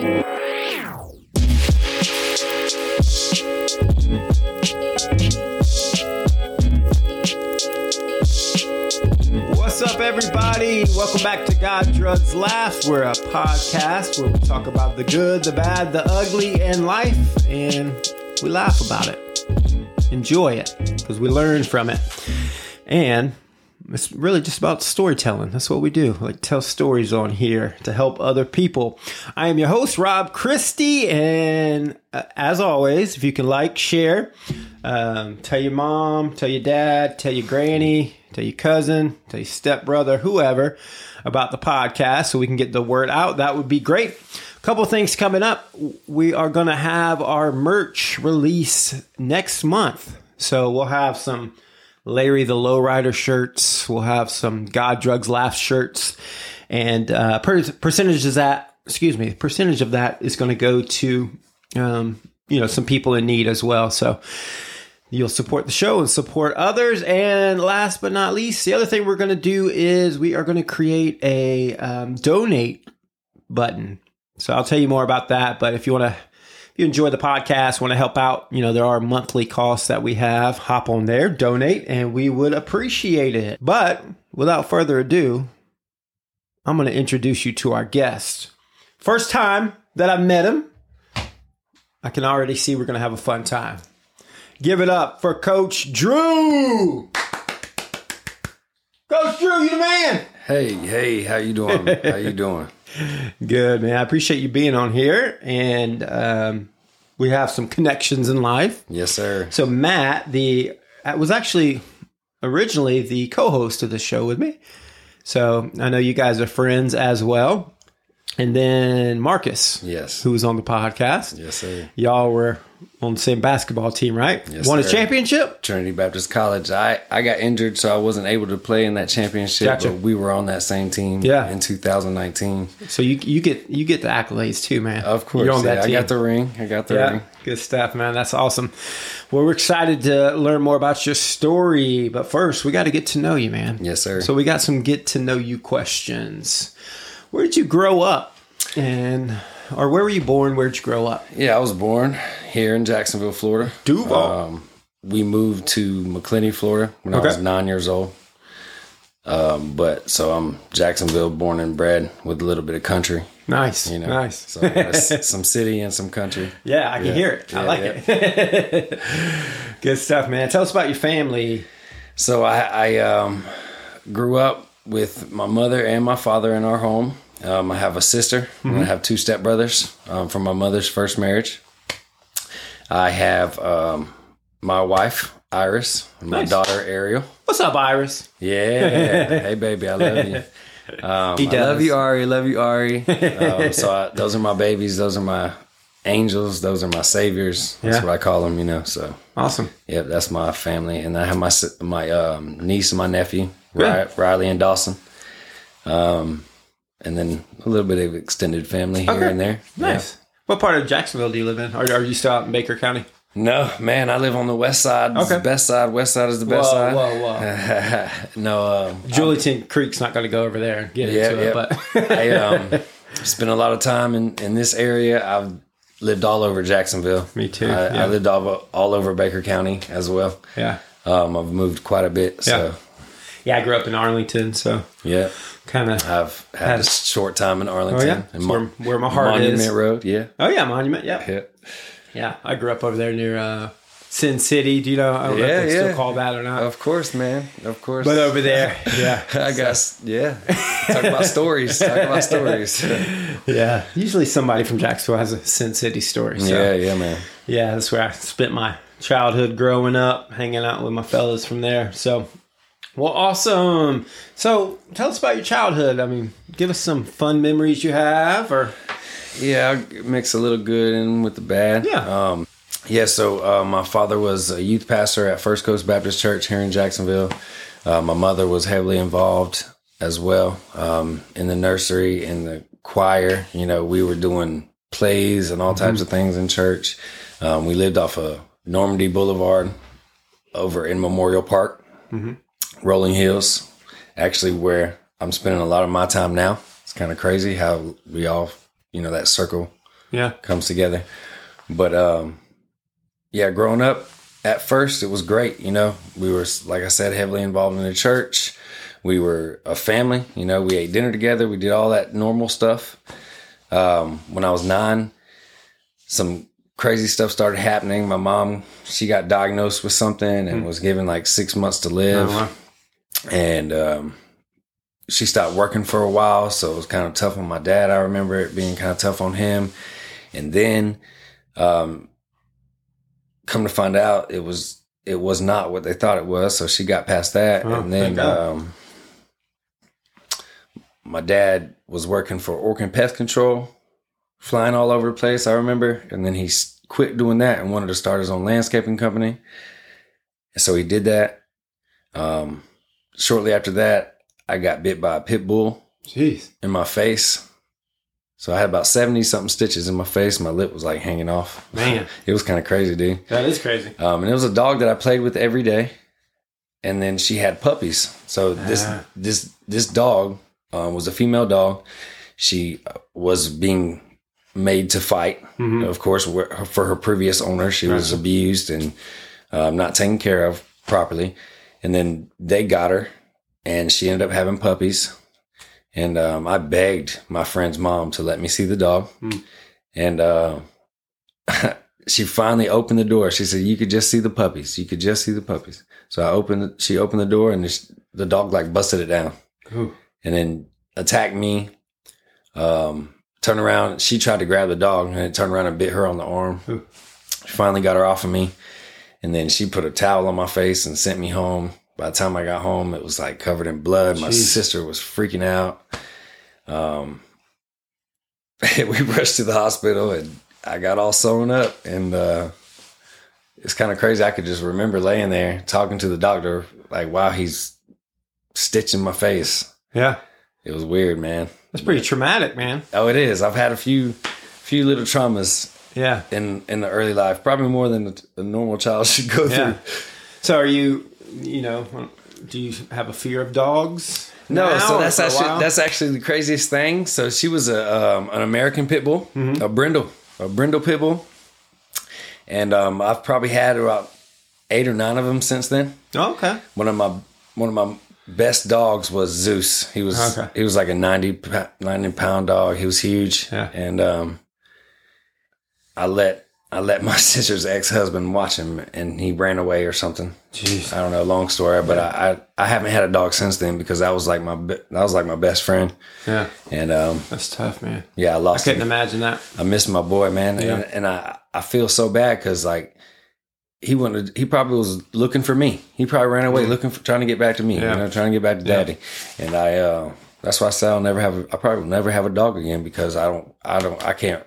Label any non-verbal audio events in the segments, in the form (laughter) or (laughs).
What's up, everybody? Welcome back to God, Drugs, Laugh. We're a podcast where we talk about the good, the bad, the ugly in life, and we laugh about it. Enjoy it because we learn from it. And it's really just about storytelling. That's what we do. Like tell stories on here to help other people. I am your host, Rob Christie, and uh, as always, if you can like, share, um, tell your mom, tell your dad, tell your granny, tell your cousin, tell your stepbrother, whoever about the podcast, so we can get the word out. That would be great. A couple things coming up. We are going to have our merch release next month, so we'll have some. Larry the Lowrider shirts. We'll have some God Drugs Laugh shirts, and uh, per- percentage of that, excuse me, percentage of that is going to go to um, you know some people in need as well. So you'll support the show and support others. And last but not least, the other thing we're going to do is we are going to create a um, donate button. So I'll tell you more about that. But if you want to you enjoy the podcast, want to help out, you know, there are monthly costs that we have. Hop on there, donate, and we would appreciate it. But without further ado, I'm going to introduce you to our guest. First time that I've met him, I can already see we're going to have a fun time. Give it up for Coach Drew. Coach Drew, you the man. Hey, hey, how you doing? how you doing? (laughs) Good man. I appreciate you being on here, and um, we have some connections in life. Yes, sir. So Matt, the uh, was actually originally the co-host of the show with me. So I know you guys are friends as well. And then Marcus, Yes. who was on the podcast. Yes, sir. Y'all were on the same basketball team, right? Yes, Won a championship. Trinity Baptist College. I, I got injured, so I wasn't able to play in that championship. Gotcha. But we were on that same team. Yeah. In 2019. So you you get you get the accolades too, man. Of course. You're on yeah, that I got the ring. I got the Yeah, ring. good stuff, man. That's awesome. Well, we're excited to learn more about your story, but first, we got to get to know you, man. Yes, sir. So we got some get to know you questions. Where did you grow up, and or where were you born? Where'd you grow up? Yeah, I was born here in Jacksonville, Florida. Duval. Um, we moved to Macclenny, Florida when I was nine years old. Um, but so I'm Jacksonville, born and bred with a little bit of country. Nice, You know, nice. So (laughs) some city and some country. yeah, I can Yeah. hear it. I Yeah, like it. (laughs) good stuff, man. Tell us about your family. So I, I um, grew up with my mother and my father in our home. Um, I have a sister and I have two stepbrothers um, from my mother's first marriage. I have um, my wife Iris, and my Nice. daughter Ariel. What's up, Iris? Yeah, (laughs) hey baby, I love you. (laughs) Um, He I love you, Ari. Love you, Ari. (laughs) Um, so I, those are my babies. Those are my angels. Those are my saviors. That's Yeah. what I call them. You know. So Awesome. Yep, that's my family, and I have my my um, niece and my nephew, Yeah. Riley and Dawson, um, and then a little bit of extended family here Okay. and there. Nice. What part of Jacksonville do you live in? Or are you still out in Baker County? No, man, I live on the west side. Okay. the best side. West side is the best Whoa, side. whoa, whoa. Whoa. (laughs) No, um, Julington Creek's not going to go over there and get yeah, into yeah. it, but (laughs) I um, (laughs) spent a lot of time in in this area. I've lived all over Jacksonville. Me too, I, yeah. I lived all all over Baker County as well. yeah, Um, I've moved quite a bit. So Yeah. yeah. I grew up in Arlington, so yeah. Kind of. I've had Had- a short time in Arlington. Oh yeah, where, where my heart is. Monument is. Road, yeah. Oh yeah, Monument. Yeah, Yeah. yeah. I grew up over there near uh, Sin City. Do you know? I don't know Yeah, if they yeah. still call that or not. Of course, man. Of course. But over there, (laughs) yeah, I guess, yeah. Talk about (laughs) stories. Talk about stories. (laughs) yeah. Usually somebody from Jacksonville has a Sin City story. So. yeah, yeah, man. Yeah, that's where I spent my childhood growing up, hanging out with my fellas from there. So, well, awesome. So, tell us about your childhood. I mean, give us some fun memories you have, or Yeah, mix a little good in with the bad. Yeah. Um, yeah, so uh, my father was a youth pastor at First Coast Baptist Church here in Jacksonville. Uh, my mother was heavily involved as well um, in the nursery, in the choir. You know, we were doing plays and all types of things in church. Um, we lived off of Normandy Boulevard over in Memorial Park, Rolling Hills, actually, where I'm spending a lot of my time now. It's kind of crazy how we all, you know, that circle Yeah. comes together. But um, yeah, growing up, at first it was great. You know, we were like I said, heavily involved in the church. We were a family. You know, we ate dinner together. We did all that normal stuff. Um, when I was nine, some crazy stuff started happening. My mom, she got diagnosed with something and was given like six months to live Oh, wow. And um, she stopped working for a while, so it was kind of tough on my dad. I remember it being kind of tough on him, and then um, come to find out, it was it was not what they thought it was. So she got past that, Oh, and then um, my dad was working for Orkin Pest Control, flying all over the place. I remember, and then he quit doing that and wanted to start his own landscaping company. And so he did that. Um, shortly after that, I got bit by a pit bull Jeez. in my face. So I had about 70 something stitches in my face. My lip was like hanging off. Man. (laughs) It was kind of crazy, dude. That is crazy. Um, and it was a dog that I played with every day. And then she had puppies. So this Ah. this this dog um, was a female dog. She uh, was being made to fight. Mhm. Of course, for her previous owner, she was abused and um, not taken care of properly. And then they got her, and she ended up having puppies. And um, I begged my friend's mom to let me see the dog. Hmm. And uh, (laughs) she finally opened the door. She said, "You could just see the puppies. You could just see the puppies." So I opened. She opened the door, and the dog like busted it down, Ooh. and then attacked me. Um, turned around. She tried to grab the dog, and it turned around and bit her on the arm. Ooh. She finally got her off of me, and then she put a towel on my face and sent me home. By the time I got home, it was like covered in blood. My Jeez. sister was freaking out. Um, (laughs) we rushed to the hospital, and I got all sewn up, and uh, it's kind of crazy. I could just remember laying there talking to the doctor, like, "Wow, he's stitching my face." Yeah. It was weird, man. That's pretty traumatic, man. Oh, it is. I've had a few, few little traumas Yeah. in in the early life, probably more than a, a normal child should go Yeah. through. So are you, you know, do you have a fear of dogs? No, so that's actually that's actually the craziest thing. So she was a um, an American pit bull, Mm-hmm. a brindle, a brindle pit bull, and um, I've probably had about eight or nine of them since then. Oh, okay. One of my one of my best dogs was Zeus. He was Okay. he was like a 90, 90 pound dog. He was huge, Yeah. and um, I let I let (laughs) my sister's ex husband watch him, and he ran away or something. Jeez. I don't know, long story, but I, I I haven't had a dog since then because that was like my that was like my best friend, Yeah. and um, That's tough, man. yeah, I lost. I couldn't him. imagine that. I miss my boy, man, Yeah. and, and I I feel so bad because like he wanted he probably was looking for me. He probably ran away looking for trying to get back to me, Yeah. you know, trying to get back to daddy, and I uh, that's why I say I'll never have a, I probably will never have a dog again because I don't I don't I can't.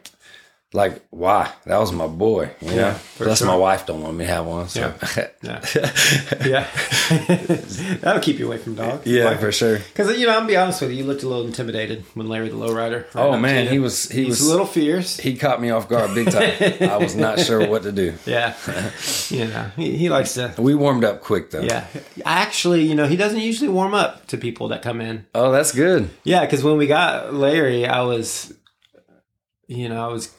Like why? That was my boy, you know. Yeah, Plus, sure. my wife don't want me to have one. So. Yeah. (laughs) Yeah. (laughs) That'll keep you away from dogs. yeah, for sure. Because you know, I'm be honest with you, you looked a little intimidated when Larry the Lowrider. Oh man, he was he He's was a little fierce. he caught me off guard big time. (laughs) I was not sure what to do. Yeah, you know, he, he likes to. We warmed up quick though. Yeah, actually, you know, he doesn't usually warm up to people that come in. Oh, that's good. Yeah, because when we got Larry, I was, you know, I was.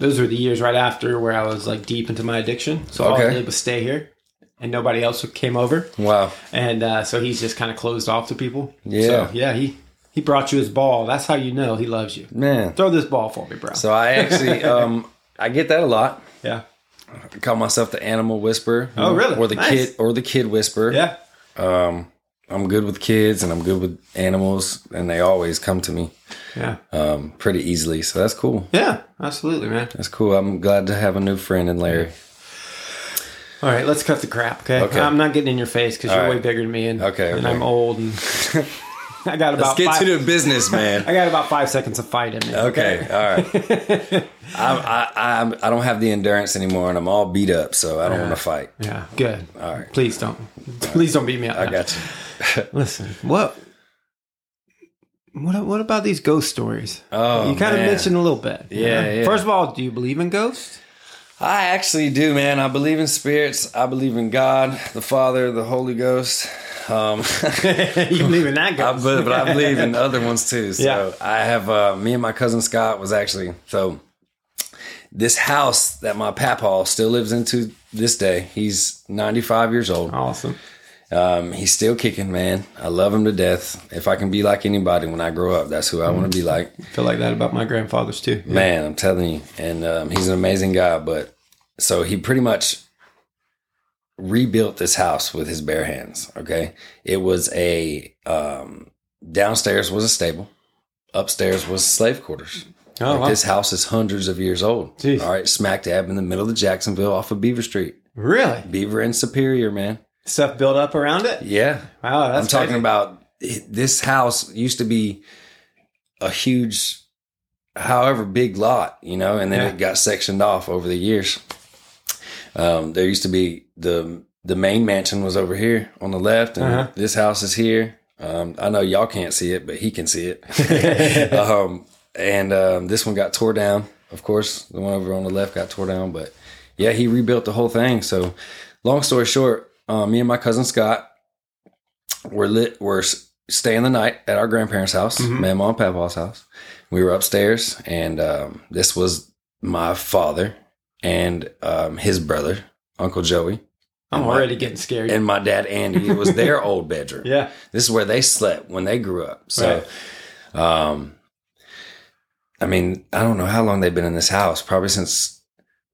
Those were the years right after where I was like deep into my addiction. So all I Okay. did was stay here, and nobody else came over. Wow. and uh, so he's just kind of closed off to people. Yeah. so, yeah. He he brought you his ball. That's how you know he loves you. Man. Throw this ball for me, bro. So I actually (laughs) um I get that a lot. yeah, I call myself the animal whisperer. Oh, really? Or the Nice. kid or the kid whisperer. yeah, Um I'm good with kids and I'm good with animals and they always come to me yeah, um pretty easily. So that's cool. yeah. Absolutely, man. That's cool. I'm glad to have a new friend in Larry. All right, let's cut the crap. Okay, Okay. I'm not getting in your face because you're All way bigger than me, and Okay, and. I'm old, and (laughs) I got Let's about get five, to the business, man. (laughs) I got about five seconds of fight in me. Okay, all right. (laughs) I, I I I don't have the endurance anymore, and I'm all beat up, so I don't want to fight. Yeah, good. All right. Please don't. Please don't beat me up. I now. got you. (laughs) Listen, what? What, what about these ghost stories? Oh, you kind of man. mentioned a little bit. you Yeah, know? yeah. First of all, do you believe in ghosts? I actually do, man. I believe in spirits. I believe in God, the Father, the Holy Ghost. Um, (laughs) you believe in that guy, but, but I believe in other ones too. So Yeah. I have uh, me and my cousin Scott was actually so this house that my papaw still lives into this day. He's 95 years old. Awesome. Um, he's still kicking, man. I love him to death. If I can be like anybody when I grow up, that's who I want to be like. I feel like that about my grandfathers too. Man, I'm telling you. And um, he's an amazing guy. But so he pretty much rebuilt this house with his bare hands. Okay. It was a um, downstairs was a stable, upstairs was slave quarters. Oh, Like, wow. This house is hundreds of years old. Jeez. All right, smack dab in the middle of Jacksonville off of Beaver Street. really? Beaver and Superior, man. Stuff built up around it? Yeah. Wow, that's I'm talking about this house used to be a huge, however big lot, you know, and then Yeah. it got sectioned off over the years. Um, there used to be the the main mansion was over here on the left, and Uh-huh. this house is here. Um, I know y'all can't see it, but he can see it. (laughs) (laughs) um, and um, this one got tore down. Of course, the one over on the left got tore down, but yeah, he rebuilt the whole thing. So, long story short, um, me and my cousin Scott were lit. Were staying the night at our grandparents' house, Mhm. my mom and papa's house. We were upstairs, and um, this was my father and um, his brother, Uncle Joey, I'm and my- already getting scared. and my dad Andy. It was their (laughs) old bedroom. yeah. This is where they slept when they grew up. So, um, I mean, I don't know how long they've been in this house. Probably since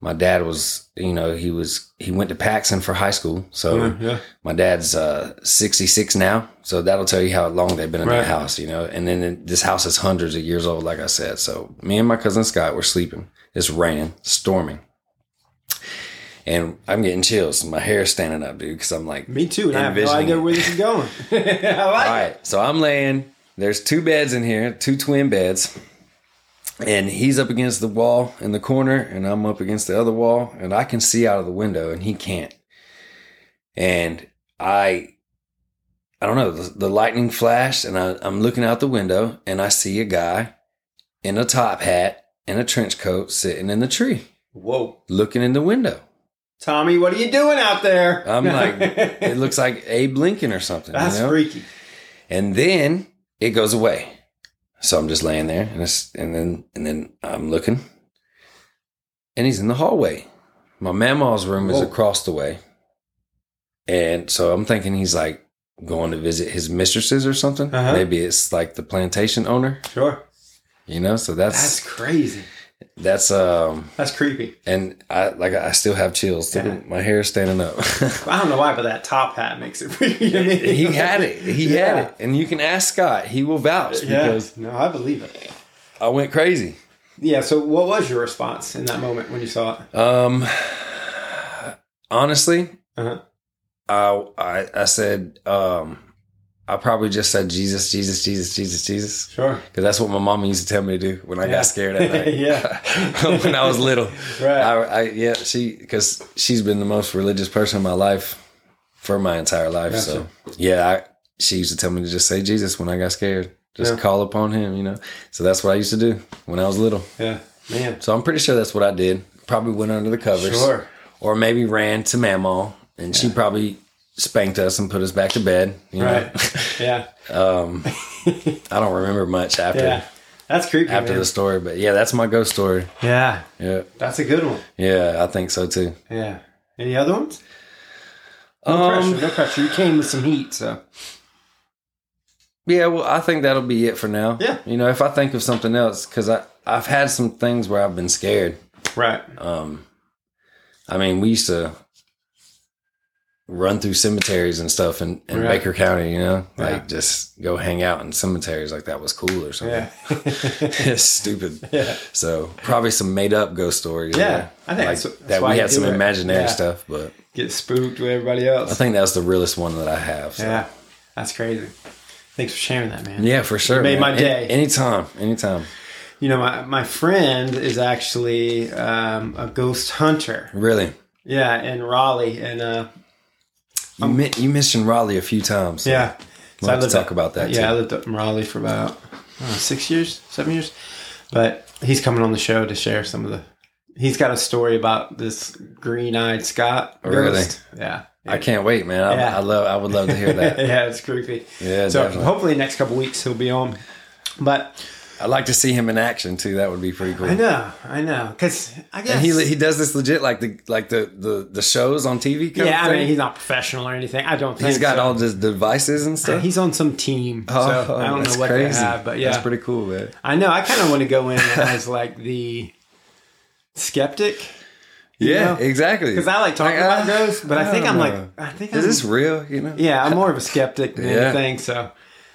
my dad was, you know, he was he went to Paxon for high school. So Yeah, yeah. my dad's uh, 66 now. So that'll tell you how long they've been in Right. that house, you know. And then this house is hundreds of years old, like I said. So me and my cousin Scott were sleeping. It's raining, storming. And I'm getting chills. My hair's standing up, dude, because I'm like, Me too, and I have no idea where this is going. (laughs) (laughs) I like all it. so I'm laying. There's two beds in here, two twin beds, and he's up against the wall in the corner, and I'm up against the other wall, and I can see out of the window, and he can't. And I, I don't know, the, the lightning flashed, and I, I'm looking out the window, and I see a guy in a top hat and a trench coat sitting in the tree, Whoa. looking in the window. Tommy, what are you doing out there? I'm (laughs) like, it looks like Abe Lincoln or something. you That's know? freaky. and then it goes away. So I'm just laying there, and it's, and then and then I'm looking, and he's in the hallway. My mama's room is Whoa. across the way, and so I'm thinking he's like going to visit his mistresses or something. Uh-huh. Maybe it's like the plantation owner, Sure. you know. So That's that's crazy. That's um, That's creepy. and I like I still have chills. Yeah. My hair is standing up. (laughs) I don't know why, but that top hat makes it (laughs) freaky to me. he had it. He Yeah. had it, and you can ask Scott. He will vouch Yeah. because No, I believe it. I went crazy. Yeah. So, what was your response in that moment when you saw it? Um, honestly, Uh-huh. I, I I said um, I probably just said Jesus, Jesus, Jesus, Jesus, Jesus, Sure. because that's what my mom used to tell me to do when I Yeah. got scared at (laughs) night. Yeah. (laughs) when I was little, (laughs) Right. I, I yeah, she because she's been the most religious person in my life for my entire life. So yeah, I, she used to tell me to just say Jesus when I got scared. Just Yeah. call upon Him, you know. So that's what I used to do when I was little. yeah. Man. So I'm pretty sure that's what I did. Probably went under the covers Sure. or maybe ran to Mamaw and she probably spanked us and put us back to bed. You know? Right. Yeah. (laughs) um, I don't remember much after Yeah. That's creepy. after man. the story, but yeah, that's my ghost story. Yeah. Yeah, That's a good one. yeah, I think so too. Yeah. Any other ones? No Um, pressure. No pressure. You came with some heat, so. yeah, well, I think that'll be it for now. Yeah. you know, if I think of something else, because I I've had some things where I've been scared. Right. Um, I mean, we used to run through cemeteries and stuff in, in Right. Baker County, you know, Yeah. like just go hang out in cemeteries like that was cool or something. Yeah. (laughs) it's stupid. yeah. So probably some made up ghost stories. Yeah, you know, I think like that's- that's that we had some it. imaginary Yeah. stuff, but Get spooked with everybody else. I think that's the realest one that I have. So. yeah. That's crazy. Thanks for sharing that, man. Yeah, for sure. made man. my day. Any- anytime, anytime. You know, my, my friend is actually um, a ghost hunter. Really, Yeah, in Raleigh. And uh, you mi- you mentioned Raleigh a few times. so yeah. We'll have to talk up, about that, Yeah, too. I lived up in Raleigh for about know, six years, seven years. But he's coming on the show to share some of the. He's got a story about this green-eyed Scott. Oh, really? Yeah. I can't wait, man. I, Yeah. I love. I would love to hear that. (laughs) yeah, it's creepy. Yeah, so definitely. hopefully next couple weeks he'll be on. But I'd like to see him in action too. That would be pretty cool. I know, I know, because I guess And he he does this legit like the like the the, the shows on TV. Kind yeah, I thing. mean, he's not professional or anything. I don't think he's got so. all the devices and stuff. He's on some team, Oh, so I don't know what crazy. they have, but yeah, that's pretty cool, man. I know. I kind of want to go in as like the skeptic. Yeah, know? exactly. Because I like talking Like, about uh, ghosts, but I, I think I'm like. I think Is I'm, this real? You know? yeah, I'm more of a skeptic than Yeah. anything. So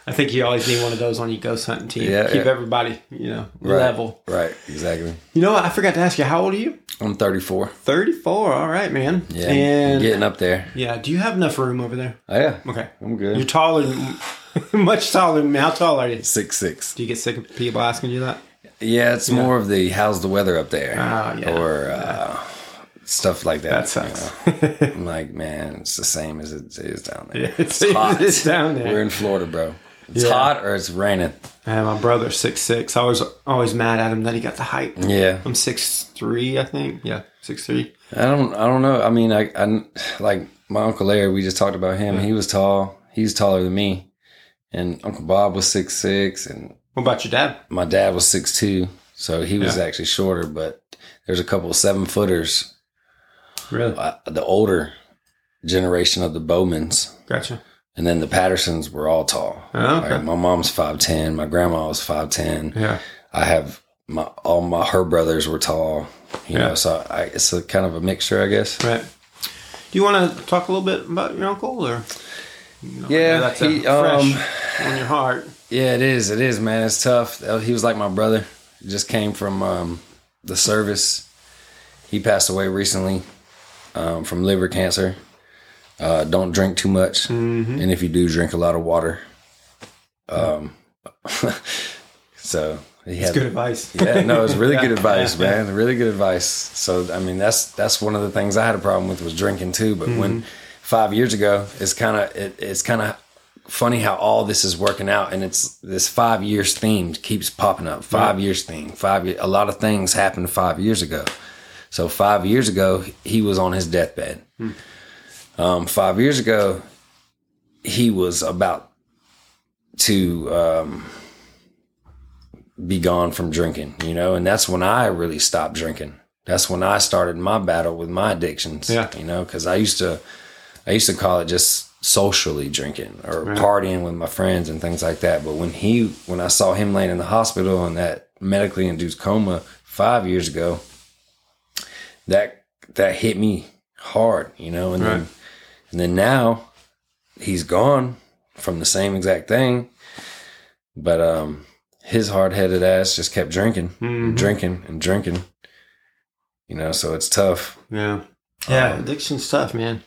I think you always need one of those on your ghost hunting team. Yeah, Keep yeah. everybody, you know, Right. level. Right. Exactly. You know what? I forgot to ask you. How old are you? I'm 34. 34. All right, man. Yeah. And getting up there. yeah, do you have enough room over there? Oh, yeah. Okay. I'm good. You're taller than, (laughs) much taller than me. How tall are you? six six. Do you get sick of people asking you that? Yeah, it's more of the how's the weather up there, Oh, yeah. or uh, stuff like that. That sucks. you know? (laughs) I'm like, man, it's the same as it is down there. Yeah, it's, hot. it's down there. We're in Florida, bro. It's Yeah. hot or it's raining. And my brother's six six. I was always mad at him that he got the height. Yeah, I'm six three, I think. Yeah, six three. I don't. I don't know. I mean, I, I like my uncle Larry. We just talked about him. He was tall. He's taller than me, and Uncle Bob was six six, and What about your dad? my dad was six two. So he was Yeah. actually shorter. But there's a couple of seven footers. Really? Uh, the older generation of the Bowmans, Gotcha. And then the Pattersons were all tall. Oh, okay. Like, my mom's five ten. My grandma was five ten. Yeah. I have my all my her brothers were tall. You Yeah. know, so I, it's a kind of a mixture, I guess. Right. Do you want to talk a little bit about your uncle, or you know, Yeah, that's he, um, on your heart? Yeah, it is. It is, man. It's tough. Uh, He was like my brother. He just came from um, the service. He passed away recently um, from liver cancer. Uh, don't drink too much, and if you do, drink a lot of water. Um, (laughs) so he had Good advice. yeah, no, it's really (laughs) Yeah, good advice, yeah, man. Really good advice. So, I mean, that's that's one of the things I had a problem with was drinking too. But when Mm-hmm. five years ago, it's kind of it, it's kind of funny how all this is working out, and it's this five years theme keeps popping up. Five years theme, five. Year, a lot of things happened five years ago. So five years ago, he was on his deathbed. Hmm. Um, five years ago, he was about to. Um, be gone from drinking, you know, and that's when I really stopped drinking. That's when I started my battle with my addictions, Yeah. you know, because I used to, I used to call it just socially drinking or Right. partying with my friends and things like that. But when he, when I saw him laying in the hospital in that medically induced coma five years ago, that that hit me hard, you know, and then Right. And then now he's gone from the same exact thing, but um his hard headed ass just kept drinking, and Mhm. drinking, and drinking. You know, so it's tough. Yeah. Yeah. Um, addiction's tough, man.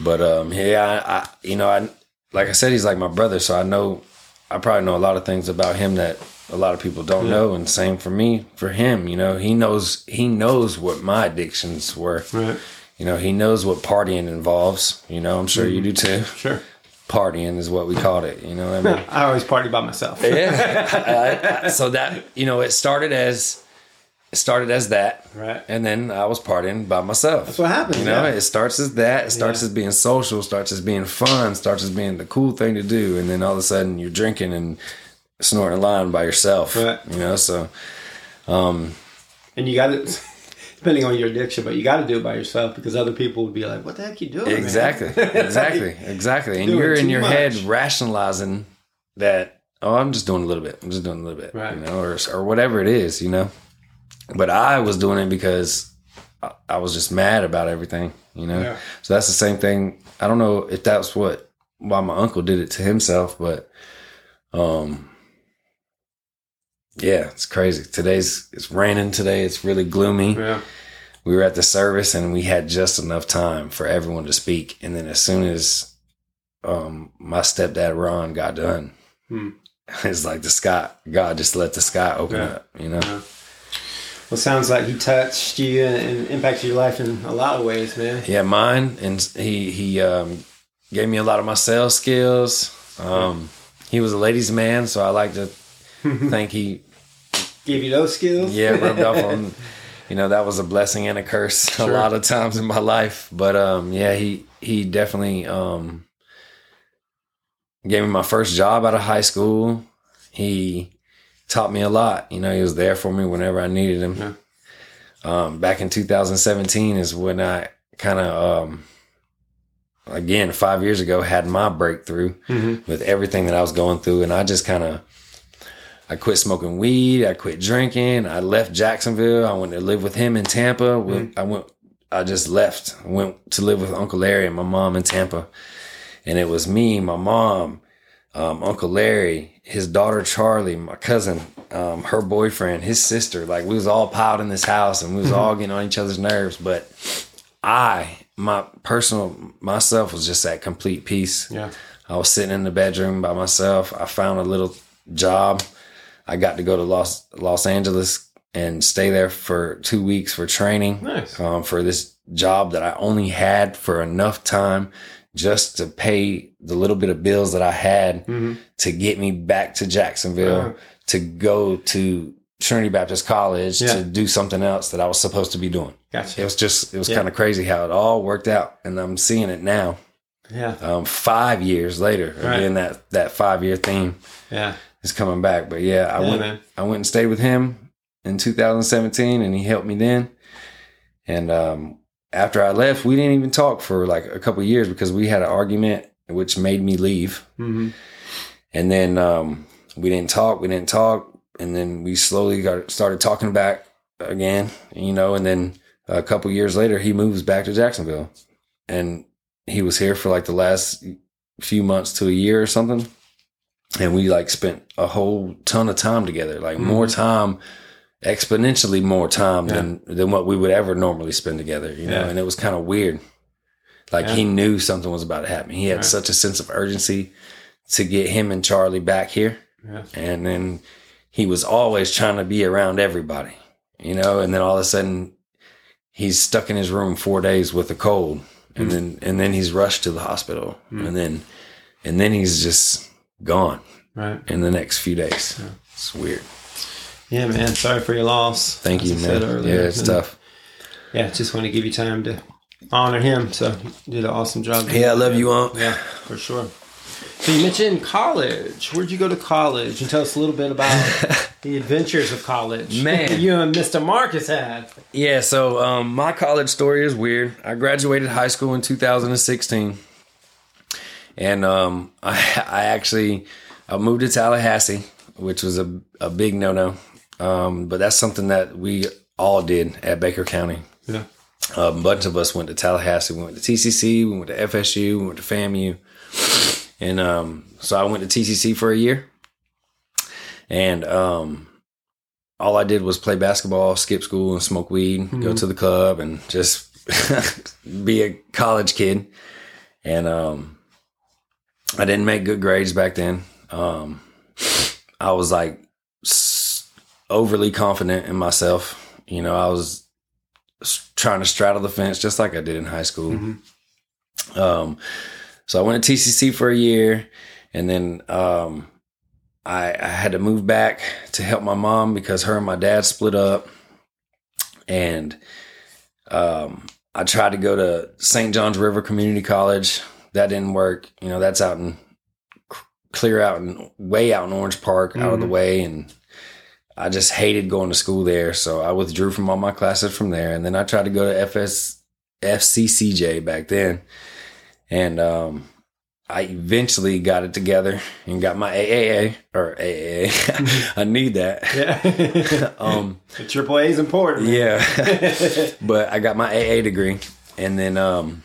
But um, yeah, I, I you know, I like I said, he's like my brother, so I know I probably know a lot of things about him that a lot of people don't Yeah. know, and same for me, for him. You know, he knows he knows what my addictions were. Right. You know, he knows what partying involves. You know, I'm sure you mm-hmm. do too. Sure. Partying is what we called it. You know, what I mean. (laughs) I always party by myself. yeah. (laughs) I- I- so that you know, it started as it started as that, Right. and then I was partying by myself. That's what happens. You know, yeah. it starts as that. It starts Yeah. as being social. Starts as being fun. Starts as being the cool thing to do, and then all of a sudden you're drinking and snorting a line by yourself. Right. You know, so um, and you got to, depending on your addiction, but you got to do it by yourself because other people would be like, "What the heck you doing?" man?" exactly, (laughs) exactly, exactly, and you're in your head rationalizing that. Oh, I'm just doing a little bit. I'm just doing a little bit, Right. you know, or or whatever it is, you know. But I was doing it because I, I was just mad about everything, you know. Yeah. So that's the same thing. I don't know if that's what why my uncle did it to himself, but um yeah, it's crazy. Today's it's raining today. It's really gloomy. Yeah. We were at the service and we had just enough time for everyone to speak. And then as soon as um my stepdad Ron got done, Hmm. (laughs) it's like the sky God just let the sky open Yeah. up, you know. Yeah. Well, sounds like he touched you and, impacted your life in a lot of ways, man. Yeah, mine, and he he um, gave me a lot of my sales skills. Um, he was a ladies' man, so I like to (laughs) think he Give you those skills. yeah rubbed off (laughs) on. You know that was a blessing and a curse Sure. a lot of times in my life, but um, yeah, he he definitely um, gave me my first job out of high school. He taught me a lot. You know, he was there for me whenever I needed him. Yeah. Um, back in 2017 is when I kind of, um, again, five years ago, had my breakthrough Mm-hmm. with everything that I was going through. And I just kind of, I quit smoking weed. I quit drinking. I left Jacksonville. I went to live with him in Tampa. With- I went, I just left. I went to live with Uncle Larry and my mom in Tampa. And it was me, my mom, um, Uncle Larry, his daughter Charlie, my cousin, um, her boyfriend, his sister. Like we was all piled in this house and we was all getting on each other's nerves. But I, my personal myself was just at complete peace. Yeah. I was sitting in the bedroom by myself. I found a little job. I got to go to Los Los Angeles and stay there for two weeks for training Nice. um, for this job that I only had for enough time just to pay the little bit of bills that I had Mm-hmm. to get me back to Jacksonville Uh-huh. to go to Trinity Baptist College Yeah. to do something else that I was supposed to be doing. It was just, it was Yeah. kind of crazy how it all worked out. And I'm seeing it now, Yeah. um, five years later. Right. Again, that, that five year theme Yeah. Is coming back. But yeah, I Yeah, went, man. I went and stayed with him in 2017 and he helped me then. And um, after I left, we didn't even talk for like a couple of years because we had an argument which made me leave. Mm-hmm. And then um, we didn't talk, we didn't talk. And then we slowly got started talking back again, you know. And then a couple years later, he moves back to Jacksonville. And he was here for like the last few months to a year or something. And we like spent a whole ton of time together, like more mm-hmm. time, exponentially more time than than what we would ever normally spend together, you know. Yeah. And it was kind of weird. Like Yeah. he knew something was about to happen. He had Right. such a sense of urgency to get him and Charlie back here. Yeah. And then he was always trying to be around everybody, you know, and then all of a sudden he's stuck in his room four days with a cold. And mm. then and then he's rushed to the hospital. Mm. And then and then he's just gone Right. in the next few days. It's weird. Yeah, man. Sorry for your loss. Thank you, man. earlier. Yeah, it's And, tough. Yeah, just want to give you time to honor him. So you did an awesome job. Yeah, I love you, Unc. Yeah, for sure. So you mentioned college. Where'd you go to college? And tell us a little bit about (laughs) the adventures of college. Man. (laughs) you and Mr. Marcus had. Yeah, so um, my college story is weird. I graduated high school in 2016, and um, (laughs) I, I actually I moved to Tallahassee, which was a, a big no no. Um, but that's something that we all did at Baker County. Yeah. a bunch of us went to Tallahassee. We went to TCC. We went to FSU. We went to FAMU. And um, so I went to TCC for a year. And um, all I did was play basketball, skip school, and smoke weed, go to the club, and just (laughs) be a college kid. And um, I didn't make good grades back then. Um, I was like overly confident in myself. You know, I was trying to straddle the fence just like I did in high school. Um, so I went to TCC for a year, and then um, I, I had to move back to help my mom because her and my dad split up, and um, I tried to go to St. John's River Community College. That didn't work. You know, that's out in clear out and way out in Orange Park, out of the Mhm. way, and I just hated going to school there. So I withdrew from all my classes from there, and then I tried to go to FS FCCJ back then, and um, I eventually got it together and got my AAA or AAA. (laughs) I need that. Yeah. (laughs) um, the triple A is important. man. yeah, (laughs) but I got my AA degree, and then um,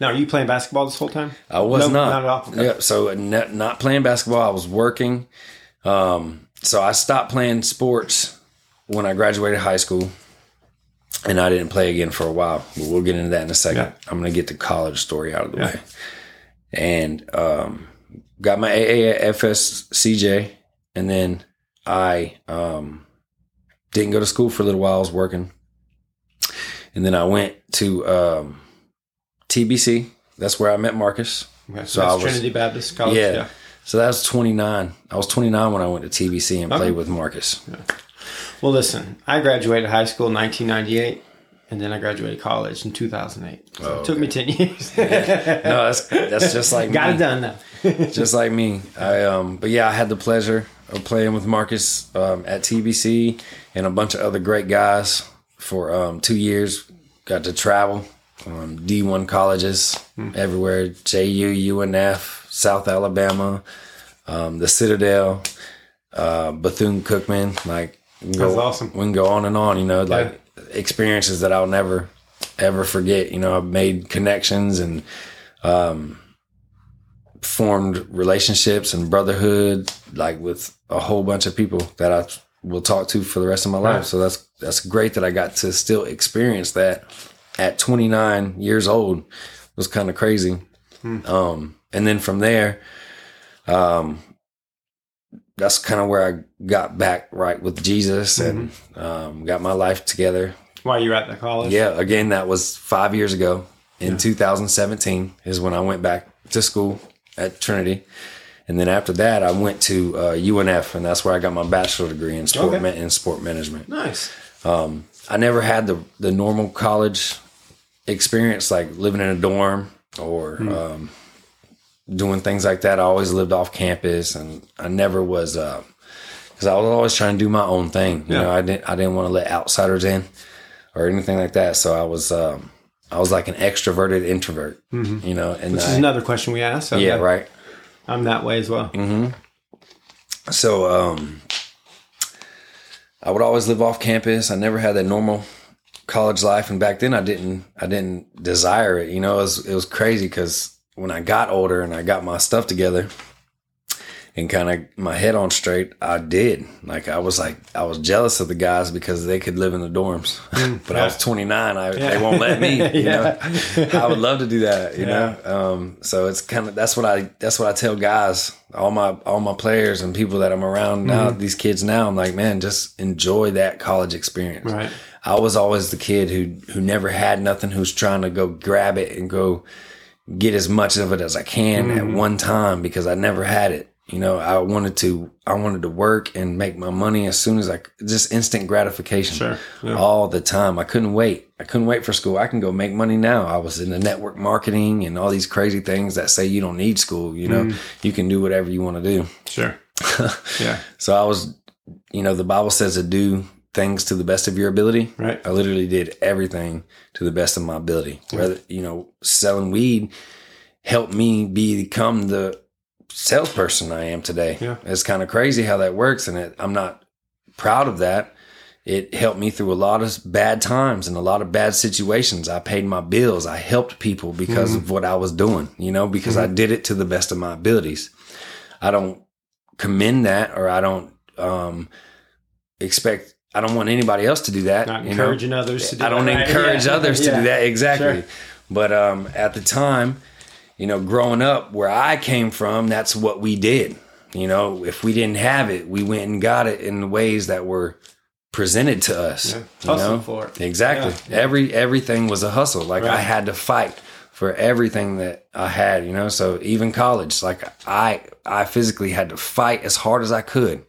Now, are you playing basketball this whole time? I was No, not. not at all. Yeah, so not, not playing basketball. I was working. Um, so I stopped playing sports when I graduated high school, and I didn't play again for a while. But we'll get into that in a second. Yeah. I'm going to get the college story out of the Yeah. way, and um, got my AAFS CJ, and then I um, didn't go to school for a little while. I was working, and then I went to um, TBC. That's where I met Marcus. Okay, so, that's I was- Trinity Baptist College. Yeah. yeah. So that was 29. I was 29 when I went to TBC and Okay. played with Marcus. Well, listen, I graduated high school in 1998, and then I graduated college in 2008. So Oh, it took me 10 (laughs) years. (laughs) No, that's that's just like Got me. it done now. (laughs) Just like me. I um but yeah, I had the pleasure of playing with Marcus um, at TBC and a bunch of other great guys for um, two years. Got to travel um, D1 colleges everywhere JU, UNF, South Alabama, um, the Citadel, uh, Bethune Cookman. Like, we can That's go, awesome. We can go on and on, you know, like experiences that I'll never ever forget. You know, I've made connections and um, formed relationships and brotherhood, like with a whole bunch of people that I will talk to for the rest of my life. Right. So that's that's great that I got to still experience that at 29 years old. It was kind of crazy. Um, and then from there, um, that's kind of where I got back right with Jesus and um, got my life together. While you're at the college. Yeah, again, that was five years ago. In 2017 is when I went back to school at Trinity, and then after that, I went to uh, UNF, and that's where I got my bachelor degree in sport Okay. ma- in sport management. Nice. I never had the the normal college experience, like living in a dorm or um, doing things like that. I always lived off campus, and I never was because I was always trying to do my own thing. You Yeah. know, I didn't I didn't want to let outsiders in or anything like that. So I was um, I was like an extroverted introvert. You know, and This I- is another question we asked. So yeah, right. I'm that way as well. So um I would always live off campus. I never had that normal college life and back then I didn't I didn't desire it. You know, it was it was crazy cuz when I got older and I got my stuff together and kind of my head on straight, I did. Like I was like I was jealous of the guys because they could live in the dorms. Mm, (laughs) but I was 29, I they won't let me, (laughs) you know. I would love to do that, you know. Um, so it's kind of that's what I that's what I tell guys, all my all my players and people that I'm around now, mm-hmm. these kids now. I'm like, man, just enjoy that college experience. Right. I was always the kid who who never had nothing, who's trying to go grab it and go get as much of it as I can mm-hmm. at one time because I never had it. You know, I wanted to I wanted to work and make my money as soon as I just instant gratification Sure. Yeah. all the time. I couldn't wait. I couldn't wait for school. I can go make money now. I was in the network marketing and all these crazy things that say you don't need school. You know, mm. you can do whatever you want to do. Sure. (laughs) yeah. So I was, you know, the Bible says to do things to the best of your ability. Right. I literally did everything to the best of my ability. Whether, you know, selling weed helped me become the salesperson I am today. Yeah. It's kind of crazy how that works. And it, I'm not proud of that. It helped me through a lot of bad times and a lot of bad situations. I paid my bills. I helped people because of what I was doing, you know, because I did it to the best of my abilities. I don't commend that or I don't um, expect, I don't want anybody else to do that. Not you know? encouraging others to do I don't that, (laughs) encourage Yeah. others to Yeah. do that exactly. Sure. But um, at the time, you know, growing up where I came from, that's what we did. You know, if we didn't have it, we went and got it in the ways that were presented to us. Yeah. you Hustle know? for it. Exactly. Yeah. Every everything was a hustle. Like I had to fight for everything that I had, you know. So even college, like I I physically had to fight as hard as I could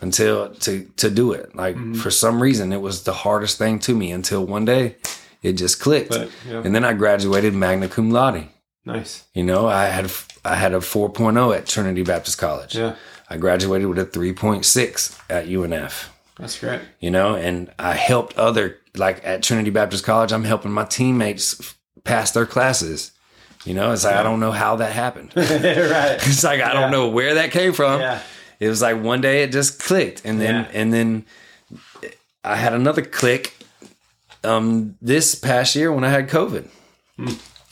until to to do it. Like Mm-hmm. for some reason it was the hardest thing to me until one day it just clicked. But, yeah. And then I graduated magna cum laude. Nice. You know, I had I had a 4.0 at Trinity Baptist College. Yeah. I graduated with a 3.6 at UNF That's great. you know, and I helped other, like at Trinity Baptist College, I'm helping my teammates pass their classes. You know, it's like, I don't know how that happened. (laughs) right. (laughs) it's like, I Yeah. don't know where that came from. Yeah. It was like one day it just clicked. And then, Yeah. and then I had another click um, this past year when I had COVID. Hmm.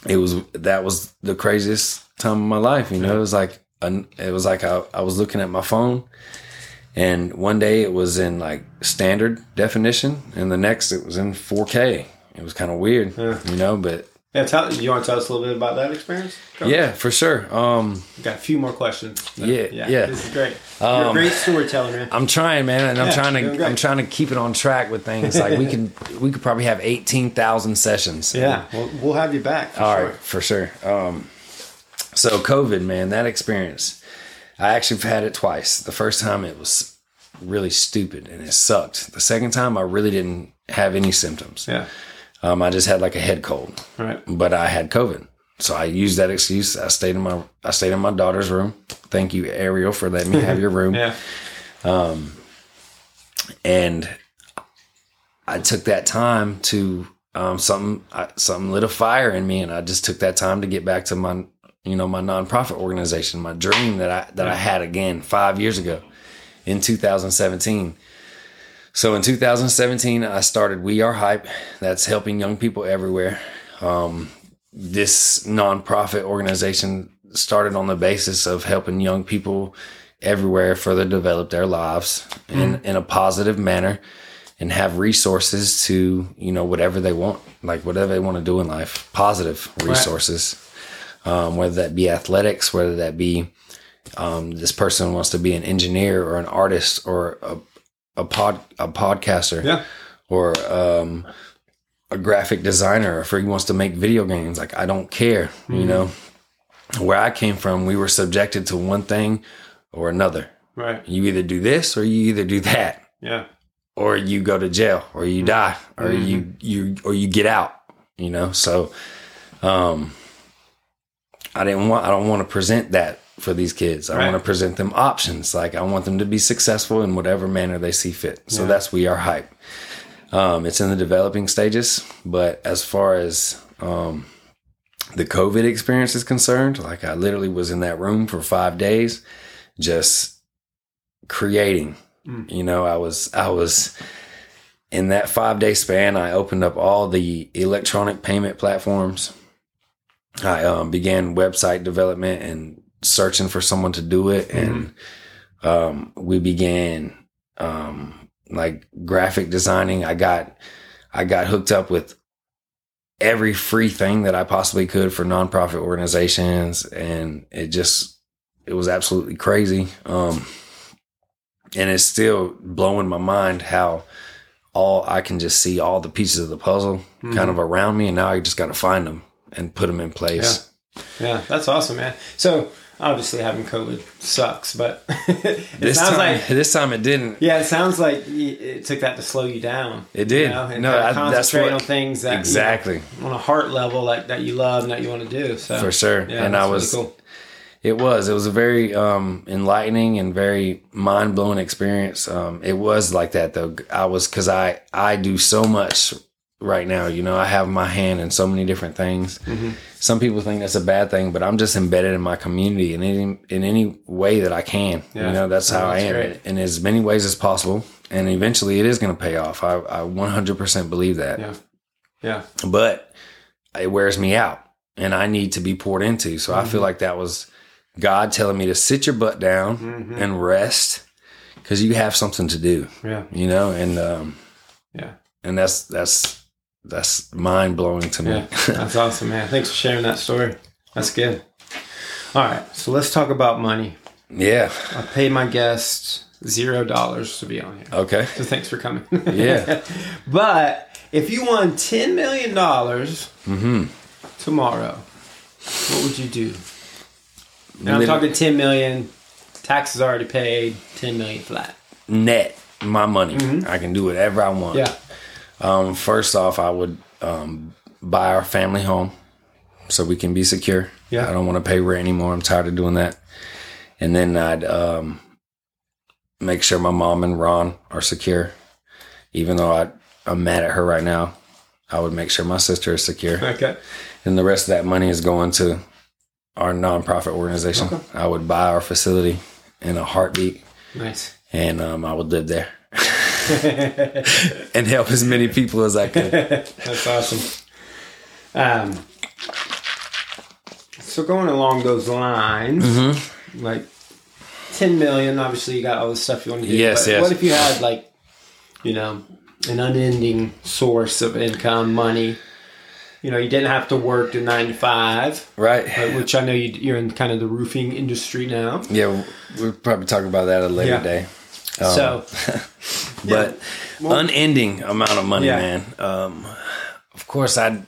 It was, that was the craziest time of my life. You know, it was like, it was like I, I was looking at my phone and one day it was in like standard definition, and the next it was in 4K. It was kind of weird, you know. But Yeah. Tell you want to tell us a little bit about that experience? Go. yeah, for sure. Um, Got a few more questions. Yeah, yeah. This is great. You're a Um, great storyteller, man. I'm trying, man, and I'm trying to. I'm trying to keep it on track with things. Like we can we could probably have 18,000 sessions. Yeah. Well, we'll have you back. For All sure. right, for sure. Um, so COVID, man, that experience, I actually had it twice. The first time it was really stupid and it sucked. The second time I really didn't have any symptoms. Yeah. Um, I just had like a head cold, Right. but I had COVID. So I used that excuse. I stayed in my I stayed in my daughter's room. Thank you, Ariel, for letting me have your (laughs) room. Yeah. Um, and I took that time to um, something I, something lit a fire in me, and I just took that time to get back to my you know my nonprofit organization, my dream that I that I had again five years ago in 2017. So in 2017, I started We Are Hype. That's helping young people everywhere. Um, this nonprofit organization started on the basis of helping young people everywhere further develop their lives in, in a positive manner and have resources to, you know, whatever they want, like whatever they want to do in life, positive resources, um, whether that be athletics, whether that be um, this person wants to be an engineer or an artist or a, a pod a podcaster Yeah. or um, a graphic designer or if he wants to make video games like i don't care you know? Where i came from we were subjected to one thing or another. Right. you either do this or you either do that. Yeah. or you go to jail or you die or you you or you get out you know? So um i didn't want i don't want to present that for these kids i Right. want to present them options like i want them to be successful in whatever manner they see fit so Yeah. that's we are hype um it's in the developing stages but as far as um the covid experience is concerned like i literally was in that room for five days just creating Mm. you know i was i was in that five day span i opened up all the electronic payment platforms i um, began website development and searching for someone to do it. And um, we began um, like graphic designing. I got i got hooked up with every free thing that i possibly could for nonprofit organizations. And it just it was absolutely crazy. Um, and it's still blowing my mind how all I can just see all the pieces of the puzzle kind of around me, and now I just got to find them and put them in place. Yeah, that's awesome, man. So obviously having COVID sucks, but (laughs) it This sounds time, like this time it didn't. yeah, it sounds like it took that to slow you down. It did. You know, No, I- that's concentrate what- on things that you know, Exactly, on a heart level like that you love and that you want to do. So for sure. yeah, and I was, really cool. it was, it was a very um, enlightening and very mind blowing experience. Um, it was like that though. I was because I I do so much right now. You know, I have my hand in so many different things. Mm-hmm. Some people think that's a bad thing, but I'm just embedded in my community in any in any way that I can. Yeah. You know, that's how I am, great. in as many ways as possible. And eventually, it is going to pay off. I, I 100% believe that. Yeah, yeah, But it wears me out, and I need to be poured into. So I Mm-hmm. feel like that was God telling me to sit your butt down Mhm. and rest because you have something to do. yeah, You know, and um, yeah, and that's that's that's mind blowing to me. yeah. That's awesome, man. Thanks for sharing that story. That's good. All right, so let's talk about money. yeah. I paid my guests zero dollars to be on here. Okay. So thanks for coming. Yeah. (laughs) but if you won ten million dollars Mm-hmm. tomorrow, what would you do? And I'm talking ten million, taxes already paid, ten million flat. net my money. I can do whatever I want. Yeah. Um, first off, I would um, buy our family home so we can be secure. Yeah. I don't want to pay rent anymore. I'm tired of doing that. And then I'd um, make sure my mom and Ron are secure. Even though I, I'm mad at her right now, I would make sure my sister is secure. Okay. And the rest of that money is going to our nonprofit organization. Okay. I would buy our facility in a heartbeat Nice. and um, I would live there (laughs) and help as many people as I could. That's awesome. Um, so going along those lines, Mm-hmm. like ten million. Obviously, you got all the stuff you want to do. Yes, but yes. What if you had like, you know, an unending source of income, money? You know, you didn't have to work to nine to five, Right. which I know you, you're in kind of the roofing industry now. Yeah, we'll probably talk about that at a later Yeah. day. Um, so, (laughs) but Well- unending amount of money, Yeah. man. Um, of course, I'd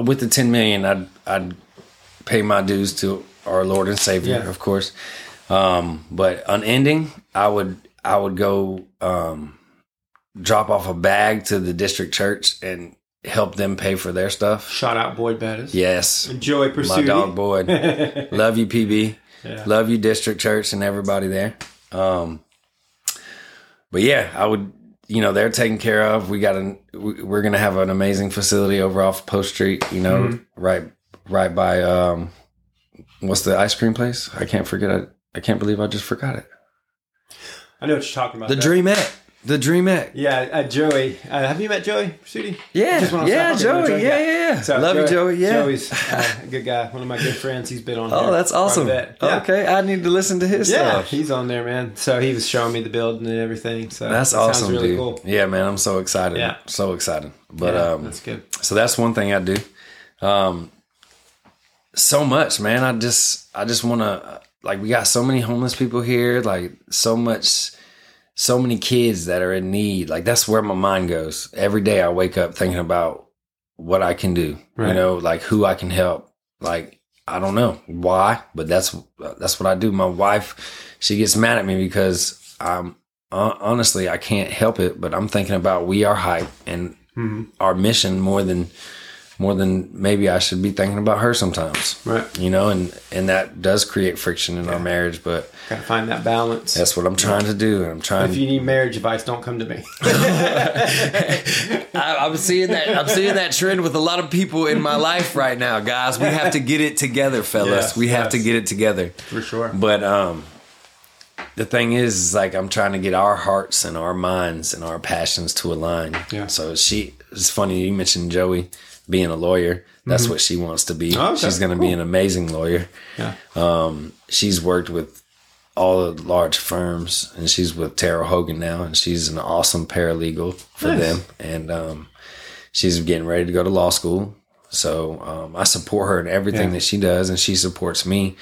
with the ten million, I'd I'd pay my dues to our Lord and Savior, Yeah. of course. Um, but unending, I would I would go um, drop off a bag to the district church and help them pay for their stuff. shout out Boyd Bettis. Yes, Enjoy my dog Boyd. (laughs) Love you, PB. Yeah. Love you, District Church, and everybody there. Um, but yeah, I would. You know, they're taken care of. We got an. we- We're gonna have an amazing facility over off Post Street. You know, Mm-hmm. right, right by um, what's the ice cream place? I can't forget. I I can't believe I just forgot it. I know what you're talking about. The there. Dreamette. The Dreamette. Yeah, uh, Joey. Uh, have you met Joey Sudi? Yeah, Just went on yeah. Joey. Yeah, yeah, yeah. Love you, Joey. Yeah. Joey's uh, a good guy. One of my good friends. He's been on. Oh, that's awesome. Yeah. Okay, I need to listen to his Yeah, stuff. he's on there, man. So he was showing me the building and everything. So That's awesome, really dude. cool. Yeah, man, I'm so excited. Yeah. so excited. But yeah, um, that's good. so that's one thing I do. Um, so much, man. I just, I just want to, like, we got so many homeless people here. Like, so much, so many kids that are in need. Like, that's where my mind goes. Every day I wake up thinking about what I can do. You know, like who I can help. Like, I don't know why, but that's that's what I do. My wife, she gets mad at me because I'm hon- honestly I can't help it, but I'm thinking about we are hype and Mhm. our mission more than more than maybe I should be thinking about her sometimes. Right. You know, and and that does create friction in our marriage, but Gotta find that balance. that's what I'm trying to do, and I'm trying. If you need marriage advice, don't come to me. (laughs) I, I'm seeing that. I'm seeing that trend with a lot of people in my life right now, guys. We have to get it together, fellas. Yes, we have yes. to get it together. For sure. But um, the thing is, is like I'm trying to get our hearts and our minds and our passions to align. Yeah. So she, it's funny you mentioned Joey being a lawyer. That's what she wants to be. Mm-hmm. Okay, She's going to be an amazing lawyer. Yeah. Um, she's worked with all the large firms, and she's with Tara Hogan now, and she's an awesome paralegal for Nice. them. And um, she's getting ready to go to law school. So um, I support her in everything Yeah. that she does, and she supports me.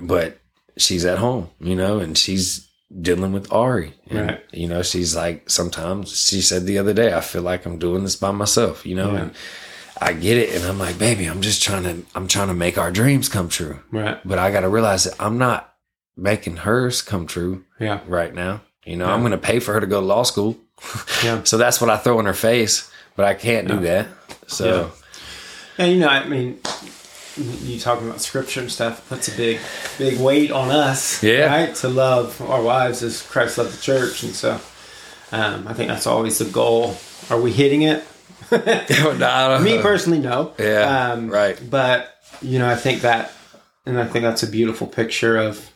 But she's at home, you know, and she's dealing with Ari. And, Right. You know, she's like, sometimes she said the other day, I feel like I'm doing this by myself, you know, Yeah. and I get it. And I'm like, baby, I'm just trying to, I'm trying to make our dreams come true. Right. But I got to realize that I'm not making hers come true Yeah. right now. You know, Yeah. I'm going to pay for her to go to law school. (laughs) Yeah. So that's what I throw in her face, but I can't do that. So, And you know, I mean, you talking about scripture and stuff puts a big, big weight on us, Yeah. right? To love our wives as Christ loved the church, and so um, I think that's always the goal. Are we hitting it? (laughs) Me personally, no. Yeah, um, right. But you know, I think that, and I think that's a beautiful picture of,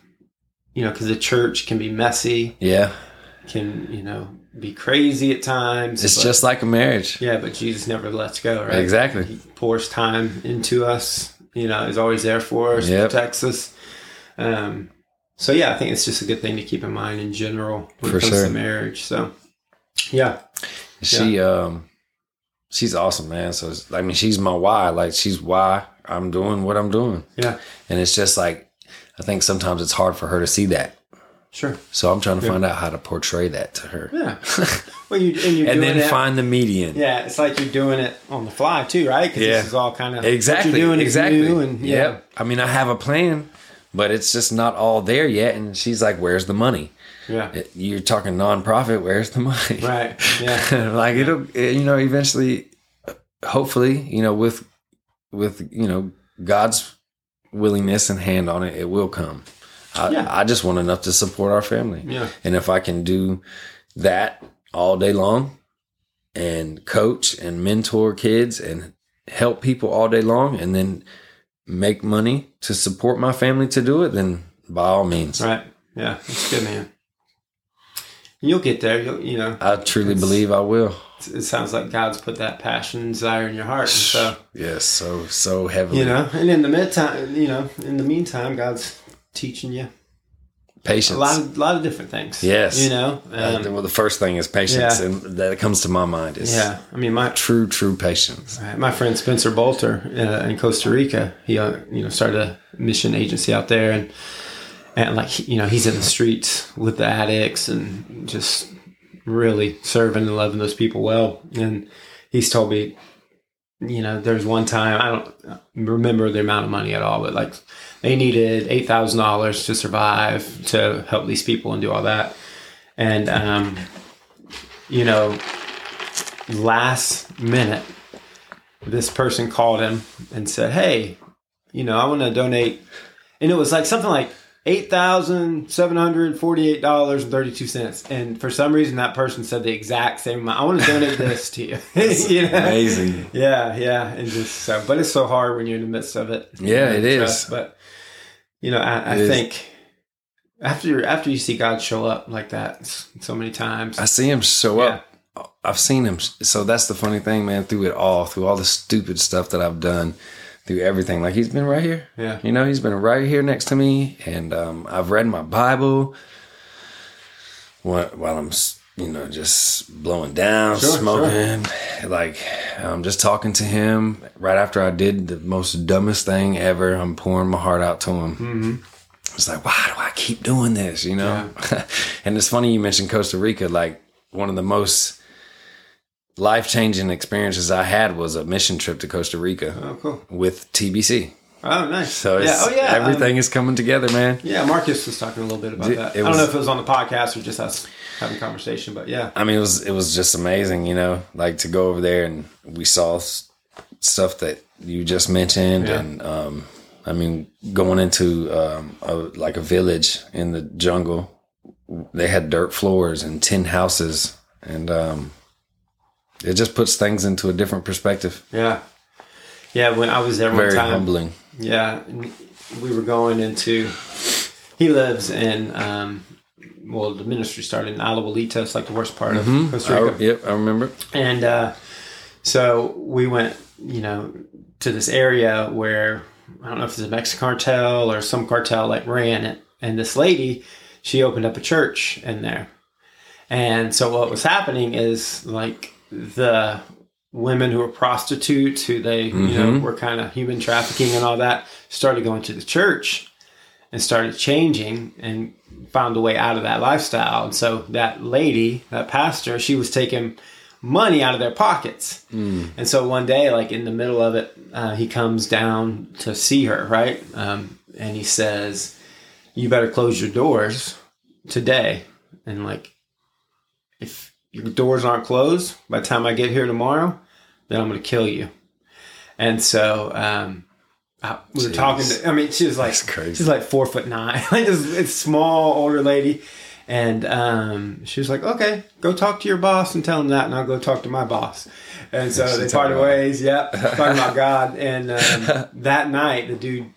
you know, because the church can be messy, Yeah. can you know be crazy at times. It's but- just like a marriage. yeah, but Jesus never lets go, right? Exactly. He pours time into us. You know, is always there for us, Yep. protects us. Um, so yeah, I think it's just a good thing to keep in mind in general when For it comes sure. to marriage. So yeah, She um she's awesome, man. So it's, I mean, she's my why. Like she's why I'm doing what I'm doing. yeah, And it's just like I think sometimes it's hard for her to see that. sure, So I'm trying to find out how to portray that to her. yeah. (laughs) well, you and you're and then it. find the median. Yeah, it's like you're doing it on the fly too, right? Because Yeah. this is all kind of Exactly. What you're doing exactly. and yeah, Yep. I mean, I have a plan, but it's just not all there yet. And she's like, "Where's the money? Yeah, It- You're talking nonprofit. Where's the money? (laughs) right, yeah, (laughs) like it'll, you know, eventually, hopefully, you know, with with you know God's willingness and hand on it, it will come. I, Yeah. I just want enough to support our family. yeah, And if I can do that all day long and coach and mentor kids and help people all day long and then make money to support my family to do it, then by all means. right, yeah. It's good, man. You'll get there. You'll, you know, I truly believe I will. it sounds like God's put that passion and desire in your heart, and so (sighs) Yes, so so heavily. you know. And in the meantime, you know, in the meantime, God's teaching you patience. a lot of lot of different things. Yes. you know. Uh, Um, well, the first thing is patience, Yeah. and that comes to my mind is yeah, I mean, my true, true patience. my friend Spencer Bolter uh, in Costa Rica, he uh, you know started a mission agency out there, and and like you know he's in the streets with the addicts and just really serving and loving those people well. And he's told me, you know, there's one time I don't remember the amount of money at all, but like they needed eight thousand dollars to survive to help these people and do all that, and um, you know, last minute this person called him and said, "Hey, you know, I want to donate," and it was like something like eight thousand seven hundred forty-eight dollars and thirty-two cents. And for some reason, that person said the exact same amount. I want to donate this to you. (laughs) you know? Amazing. Yeah, yeah, and just so, but it's so hard when you're in the midst of it. Yeah, it is. Trust, But you know, I, I It is. think after after you see God show up like that so many times, I see him show Yeah. up. I've seen him. So that's the funny thing, man. Through it all, through all the stupid stuff that I've done, through everything. Like he's been right here. yeah, You know, he's been right here next to me, and um, I've read my Bible while, while I'm, you know, just blowing down, Sure, smoking, like I'm just talking to him. Right after I did the most dumbest thing ever, I'm pouring my heart out to him. hmm It's like, why do I keep doing this? You know? (laughs) and it's funny you mentioned Costa Rica. Like, one of the most life changing experiences I had was a mission trip to Costa Rica Oh, cool. with TBC. Oh, nice. So yeah, oh yeah, everything um, is coming together, man. yeah, Marcus was talking a little bit about that. I don't was- know if it was on the podcast or just us having conversation, but yeah, I mean, it was it was just amazing, you know, like to go over there and we saw stuff that you just mentioned, Yeah. and um, I mean, going into um, a, like a village in the jungle, they had dirt floors and tin houses, and um, it just puts things into a different perspective. yeah, yeah. When I was there one Very time, humbling. Yeah, we were going into. He lives in. Um, well, the ministry started in Alajuelita. It's like the worst part of Costa I, Rica. yep, I remember. And uh, so we went, you know, to this area where I don't know if it's a Mexican cartel or some cartel like ran it. And this lady, she opened up a church in there. And so what was happening is like the women who were prostitutes, who they, you know, Mhm. were kind of human trafficking and all that, started going to the church and started changing and found a way out of that lifestyle. And so that lady, that pastor, she was taking money out of their pockets. And so one day, like in the middle of it, uh, he comes down to see her, right? Um, and he says, You better close your doors today. And like, if your doors aren't closed by the time I get here tomorrow, then I'm going to kill you. And so, um, I, we were talking to, I mean, she was like, she's like four foot nine, (laughs) like this, this small older lady. And um, she was like, okay, go talk to your boss and tell him that, and I'll go talk to my boss. And so She they parted ways. Yep, (laughs) talking about God. And um, that night, the dude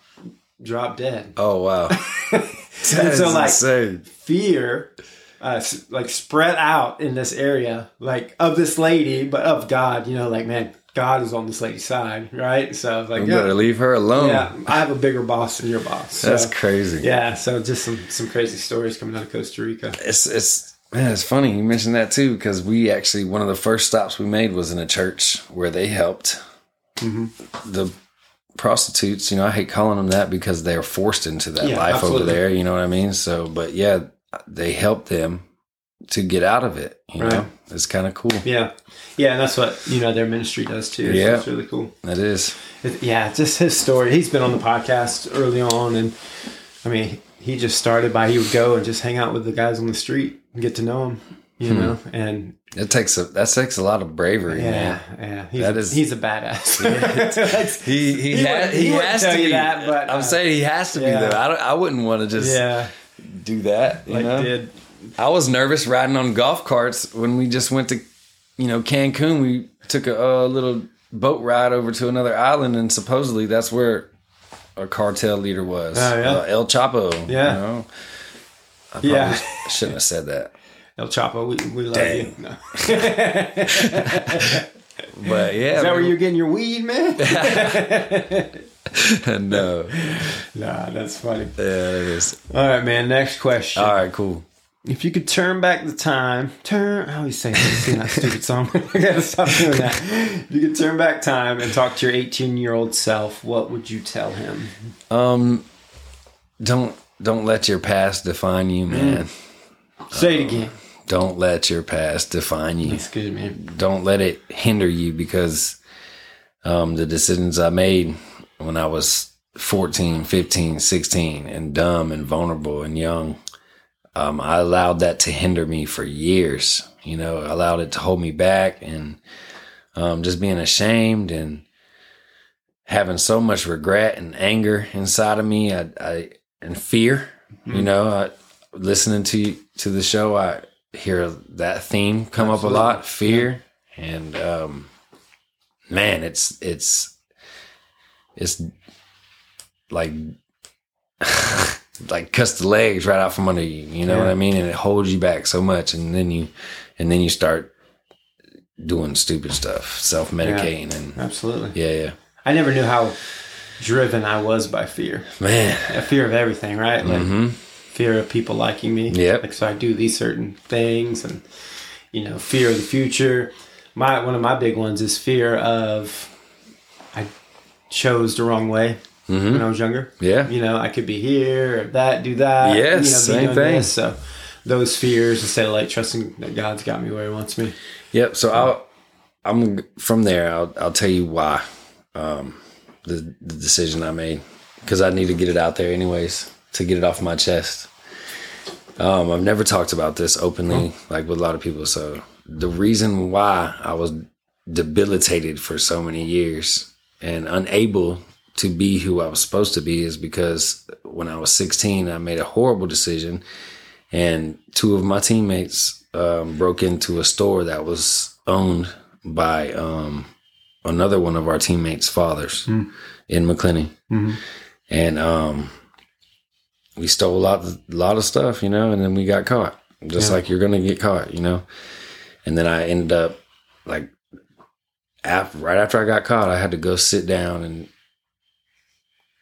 dropped dead. Oh wow, (laughs) And so, like, insane. fear, uh, like spread out in this area, like of this lady, but of God. You know, like man, God is on this lady's side, right? So I was like, You yeah, better leave her alone. yeah, I have a bigger boss than your boss. So, That's crazy. yeah, so just some some crazy stories coming out of Costa Rica. it's it's man, it's funny you mentioned that too because we actually one of the first stops we made was in a church where they helped Mm-hmm. the prostitutes. You know, I hate calling them that because they're forced into that Yeah, life absolutely. over there. You know what I mean? So, but yeah, they helped them to get out of it. You Right. know, it's kind of cool. Yeah, yeah, and that's what you know their ministry does too. Yeah. so it's really cool. It is. It- yeah, just his story. He's been on the podcast early on, and I mean, he just started by he would go and just hang out with the guys on the street and get to know them, you Hmm. know, and It takes a that takes a lot of bravery, yeah, man. yeah, he's, That is- he's a badass. (laughs) He he, He ha- wouldn't- he, has tell to you be. that, but, uh, I'm saying he has to yeah. be though. I don't, I wouldn't want to just yeah, do that. You like know? did I was nervous riding on golf carts when we just went to, you know, Cancun. We took a, uh little boat ride over to another island, and supposedly that's where a cartel leader was. Oh, yeah? Uh, El Chapo. Yeah. You know? I probably Yeah. (laughs) shouldn't have said that. El Chapo. We, we love Dang. you. (laughs) No. But yeah, Is that where you're getting your weed, man? (laughs) (laughs) no, nah, that's funny. yeah, it is. All right, man. Next question. All right, cool. If you could turn back the time, turn. I always say sing that stupid song. (laughs) I gotta stop doing that. If you could turn back time and talk to your 18 year old self, what would you tell him? Um, don't don't let your past define you, man. Say it again. Don't let your past define you. Excuse me. don't let it hinder you because um, the decisions I made when I was 14, 15, 16 and dumb and vulnerable and young, um, I allowed that to hinder me for years. You know, I allowed it to hold me back and um, just being ashamed and having so much regret and anger inside of me I, I, and fear You know, I, listening to to the show, I hear that theme come up a lot, fear, and um, man, it's it's it's like (laughs) like cuts the legs right out from under you. You know Yeah. what I mean? And it holds you back so much, and then you and then you start doing stupid stuff, self medicating, and Absolutely. yeah, yeah, I never knew how driven I was by fear. man. A fear of everything, right? Like hmm fear of people liking me. Yep. Like so I do these certain things and you know, fear of the future. My one of my big ones is fear of chose the wrong way hmm when I was younger. Yeah. You know, I could be here or that, do that. Yes, you know, same thing. This. So those fears instead of like trusting that God's got me where he wants me. Yep. So I'll, I'm from there. I'll, I'll tell you why um, the, the decision I made because I need to get it out there anyways to get it off my chest. Um, I've never talked about this openly like with a lot of people. So the reason why I was debilitated for so many years and unable to be who I was supposed to be is because when I was 16, I made a horrible decision and two of my teammates um, broke into a store that was owned by um, another one of our teammates' fathers in Macclenny, Mhm. and um, we stole a lot, a lot of stuff, you know, and then we got caught, just Yeah. like you're gonna get caught, you know. And then I ended up like, after, right after I got caught, I had to go sit down and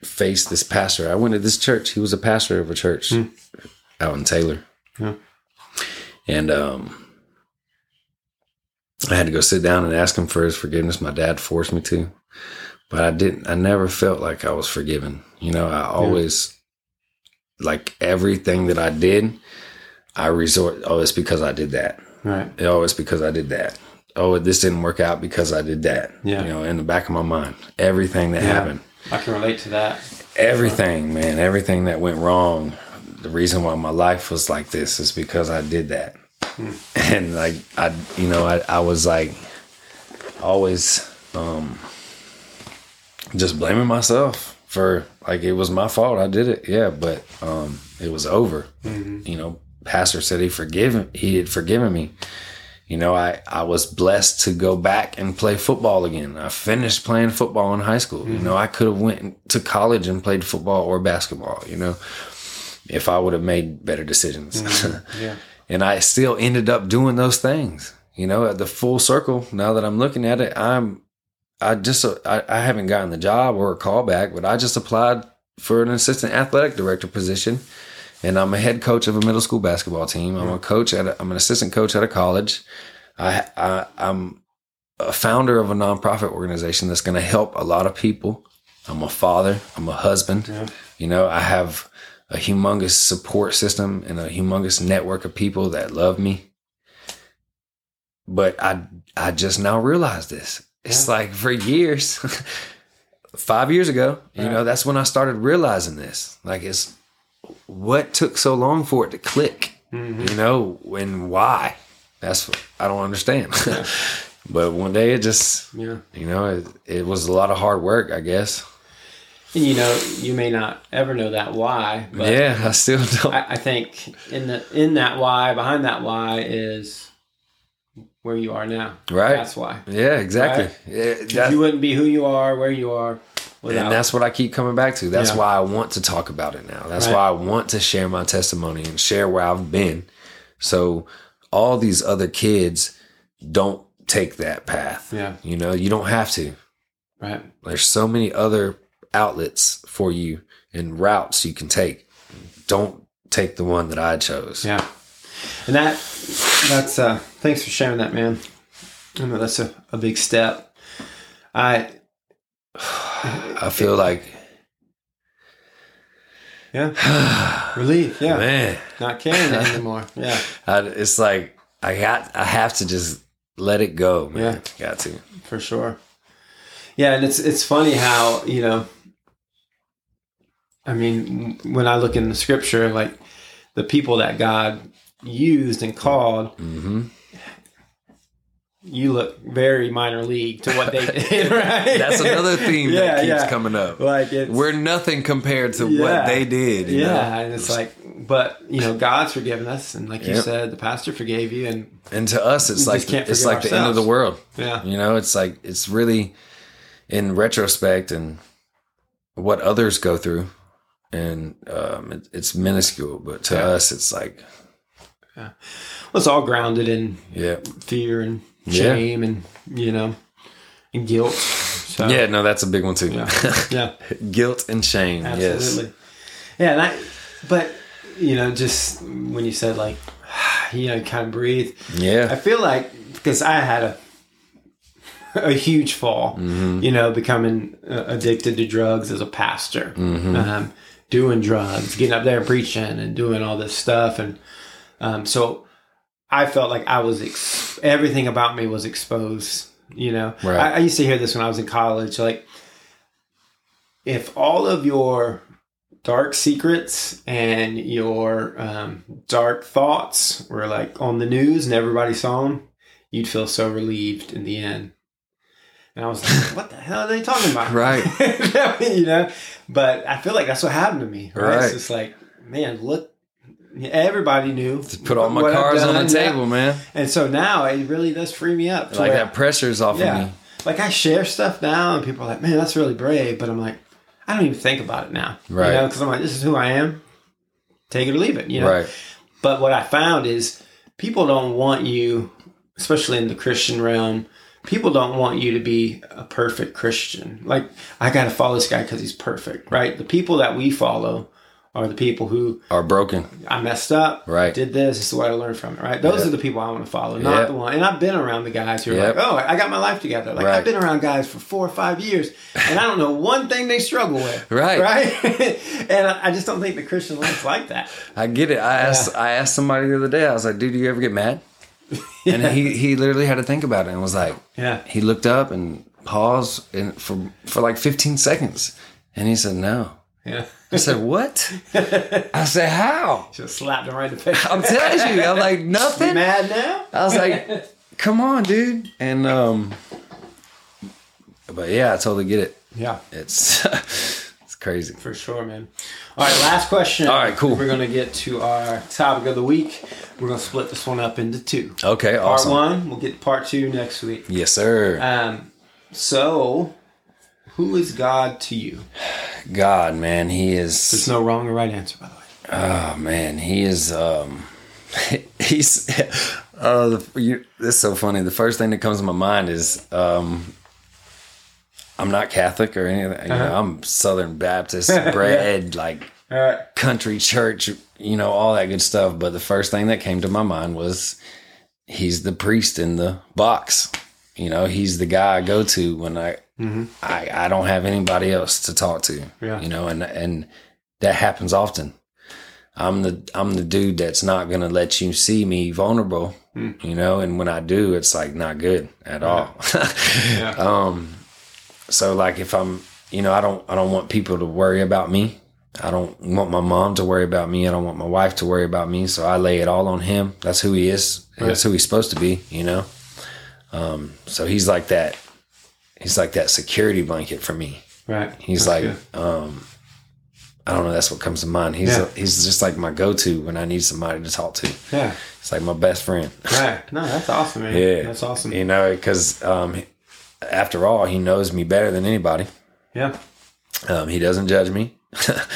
face this pastor. I went to this church. He was a pastor of a church Hmm. out in Taylor. Yeah. And um, I had to go sit down and ask him for his forgiveness. My dad forced me to, but I didn't. I never felt like I was forgiven. You know, I always like everything that I did. I resort. Oh, it's because I did that. Right. Oh, it's because I did that. Oh, this didn't work out because I did that. Yeah. You know, in the back of my mind, everything that Yeah. happened I can relate to that. everything, man, everything that went wrong. The reason why my life was like this is because I did that. And like I, you know, I, I was like always um just blaming myself for like it was my fault. I did it. Yeah, but um it was over. You know, pastor said he forgiven he had forgiven me. You know, I, I was blessed to go back and play football again. I finished playing football in high school. You mm-hmm. know, I could have went to college and played football or basketball, you know, if I would have made better decisions. Mm-hmm. (laughs) Yeah. and I still ended up doing those things. You know, at the full circle, now that I'm looking at it, I'm I just I, I haven't gotten the job or a call back, but I just applied for an assistant athletic director position and I'm a head coach of a middle school basketball team. I'm a coach at a, I'm an assistant coach at a college. I, I I'm a founder of a nonprofit organization that's going to help a lot of people. I'm a father. I'm a husband. Yeah. You know, I have a humongous support system and a humongous network of people that love me. But I I just now realized this. It's Yeah. like for years, (laughs) five years ago, you Right. know, that's when I started realizing this. Like it's what took so long for it to click, Mhm. you know, and why? That's what I don't understand. (laughs) but one day it just, Yeah. you know, it, it was a lot of hard work, I guess. And you know, you may not ever know that why, but yeah, I still don't. I, I think in the in that why, behind that why is where you are now. Right. That's why. yeah, exactly. Right. Yeah, that- you wouldn't be who you are, where you are, without. and that's what I keep coming back to. That's Yeah. why I want to talk about it now. That's Right. why I want to share my testimony and share where I've been. So all these other kids don't take that path. Yeah. You know, you don't have to. right. There's so many other outlets for you and routes you can take. Don't take the one that I chose. Yeah. And that that's uh thanks for sharing that, man. I know that's a, a big step. I I feel like yeah. Relief. Yeah. man, Not caring anymore. Yeah. (laughs) I, it's like I got I have to just let it go, man. Got to. for sure. Yeah, and it's it's funny how you know. I mean, when I look in the scripture, like the people that God used and called, hmm you look very minor league to what they (laughs) did, right? That's another theme Yeah, that keeps yeah. coming up. Like it's We're nothing compared to Yeah. what they did. you yeah, know? and it's like but you know, God's forgiven us, and like you said, the pastor forgave you, and And to us, it's like it's like the end of the world. yeah, You know, it's like it's really in retrospect and what others go through, and um, it, it's minuscule. But to Yeah. us, it's like well, it's all grounded in yeah, fear and Yeah. shame, and you know, and guilt. So, yeah. No, that's a big one too. yeah, yeah. (laughs) Guilt and shame. Absolutely. Yeah, and I, but you know, just when you said like, (sighs) you know, kind of breathe. Yeah. I feel like because I had a a huge fall, Mm-hmm. you know, becoming uh, addicted to drugs as a pastor, Mm-hmm. um, doing drugs, getting up there and preaching and doing all this stuff, and um, so I felt like I was ex- everything about me was exposed. You know, Right. I, I used to hear this when I was in college, like if all of your dark secrets and your um, dark thoughts were like on the news and everybody saw them, you'd feel so relieved in the end. And I was like, (laughs) what the hell are they talking about? Right. (laughs) you know, but I feel like that's what happened to me. Right. Right. It's just like, man, look, everybody knew. Put all my cards on the table, man. And so now it really does free me up. to Like that pressure's off yeah. of me. Like I share stuff now, and people are like, "Man, that's really brave," but I'm like, I don't even think about it now, Right. You know, because I'm like, this is who I am. Take it or leave it, you know. Right. But what I found is people don't want you, especially in the Christian realm. People don't want you to be a perfect Christian. Like I got to follow this guy because he's perfect, right? The people that we follow are the people who Are broken. I messed up, Right. Did this, this is what I learned from it, right? Those Yeah. are the people I want to follow, not Yeah. the one. And I've been around the guys who are Yep. like, "Oh, I got my life together." Like Right. I've been around guys for four or five years, and I don't know one thing they struggle with, (laughs) Right. Right? (laughs) and I just don't think the Christian life's like that. I get it. I asked I asked somebody the other day. I was like, "Dude, do you ever get mad?" (laughs) And he he literally had to think about it and was like, Yeah, he looked up and paused and for for like 15 seconds, and he said, "No." Yeah. I said, "What?" I said, "How?" (laughs) Just slapped him right in the face. I'm telling you, I'm like (laughs) You nothing. mad now? I was like, (laughs) "Come on, dude." And um, but yeah, I totally get it. Yeah, It's it's crazy. for sure, man. All right, last question. All right, cool. We're gonna get to our topic of the week. We're gonna split this one up into two. Okay, Part awesome. Part one, we'll get part two next week. Yes, sir. Um, so, who is God to you? God, man, He is. There's no wrong or right answer, by the way. Oh man, he is. um (laughs) He's. Oh, you, it's so funny. The first thing that comes to my mind is um I'm not Catholic or anything. You know, Uh-huh. I'm Southern Baptist (laughs) bred, like All right. country church. You know, all that good stuff. But the first thing that came to my mind was he's the priest in the box. You know, he's the guy I go to when I I, I don't have anybody else to talk to. Yeah. You know, and and that happens often. I'm the I'm the dude that's not gonna let you see me vulnerable. You know, and when I do, it's like not good at all. (laughs) Yeah. um so like if I'm you know, I don't I don't want people to worry about me. I don't want my mom to worry about me. I don't want my wife to worry about me. So I lay it all on him. That's who he is. That's who he's supposed to be, you know? Um, so he's like that he's like that security blanket for me. Right. He's That's like, good. um, I don't know. That's what comes to mind. He's Yeah. he's just like my go to when I need somebody to talk to. yeah. It's like my best friend. Right. No, that's awesome, man. Yeah, That's awesome. You know, because um, after all, he knows me better than anybody. Yeah. Um, he doesn't judge me. (laughs)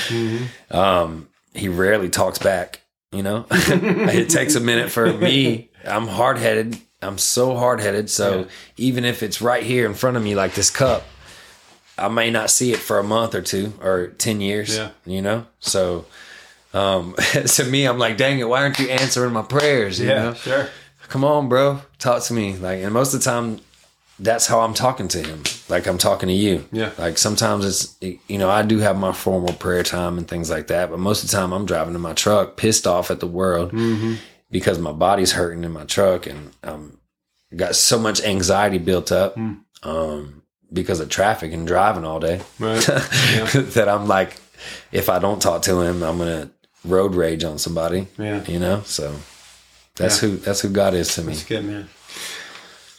Mm-hmm. um, he rarely talks back. You know, (laughs) it takes a minute for me. I'm hard headed. I'm so hard headed. So Yeah. even if it's right here in front of me, like this cup, I may not see it for a month or two or 10 years, Yeah. you know? So, um, (laughs) to me, I'm like, dang it, why aren't you answering my prayers? You Yeah. know? Sure. Come on, bro, talk to me. Like, and most of the time, that's how I'm talking to him. Like I'm talking to you. Yeah. Like sometimes it's, you know, I do have my formal prayer time and things like that, but most of the time I'm driving in my truck, pissed off at the world Mm-hmm. Because my body's hurting in my truck and um, got so much anxiety built up Mm. um, because of traffic and driving all day Right. (laughs) Yeah. that I'm like, if I don't talk to him, I'm gonna road rage on somebody. Yeah. You know, so that's Yeah. who that's who God is to me. That's good, man.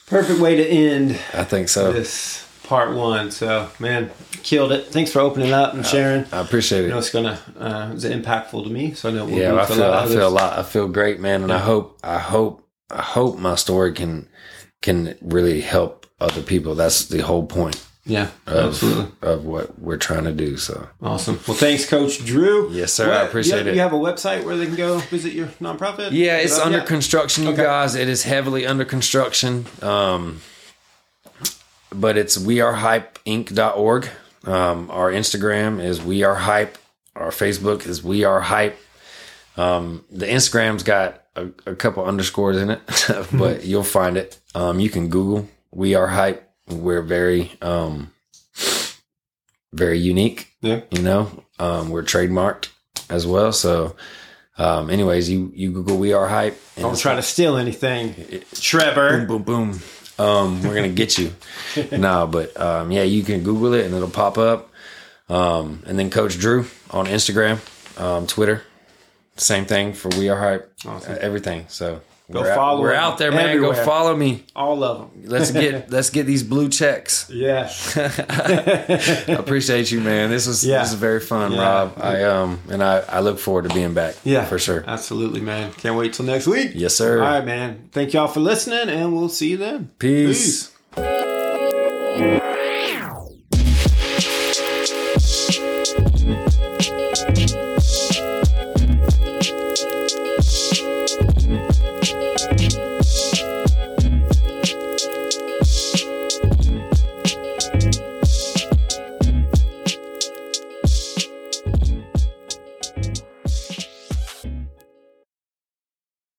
Perfect way to end I think so. this part one. So, man, killed it. Thanks for opening up and sharing. I appreciate I know it. it's gonna uh, it's impactful to me. So I know it will Yeah, I a feel lot I feel a lot. I feel great, man, and I hope I hope I hope my story can can really help other people. That's the whole point Yeah, of, absolutely. of what we're trying to do. So Awesome. Well, thanks, Coach Drew. Yes, sir. I appreciate you have, it. You have a website where they can go visit your nonprofit? yeah, it's under yeah. construction, you Okay. guys. It is heavily under construction. Um, but it's wearehypeinc.org. Um, our Instagram is we are hype. Our Facebook is we are hype. Um, the Instagram's got a, a couple underscores in it, (laughs) but you'll find it. Um, you can Google we are hype. We're very, um, very unique. Yeah. You know, um, we're trademarked as well. So, um, anyways, you you Google we are hype. and Don't try to steal anything, Trevor. boom, boom, boom. Um, we're gonna get you. (laughs) no, but um, yeah, you can Google it and it'll pop up. Um, and then Coach Drew on Instagram, um, Twitter, same thing for We Are Hype, Awesome. uh, everything. So Go we're out, follow we're out there, man. everywhere. Go follow me. All of them. Let's get (laughs) let's get these blue checks. Yes. (laughs) I appreciate you, man. This was Yeah. this is very fun, Yeah. Rob. I um and I I look forward to being back. Yeah, for sure. Absolutely, man. Can't wait till next week. Yes, sir. All right, man. Thank y'all for listening, and we'll see you then. Peace. Peace.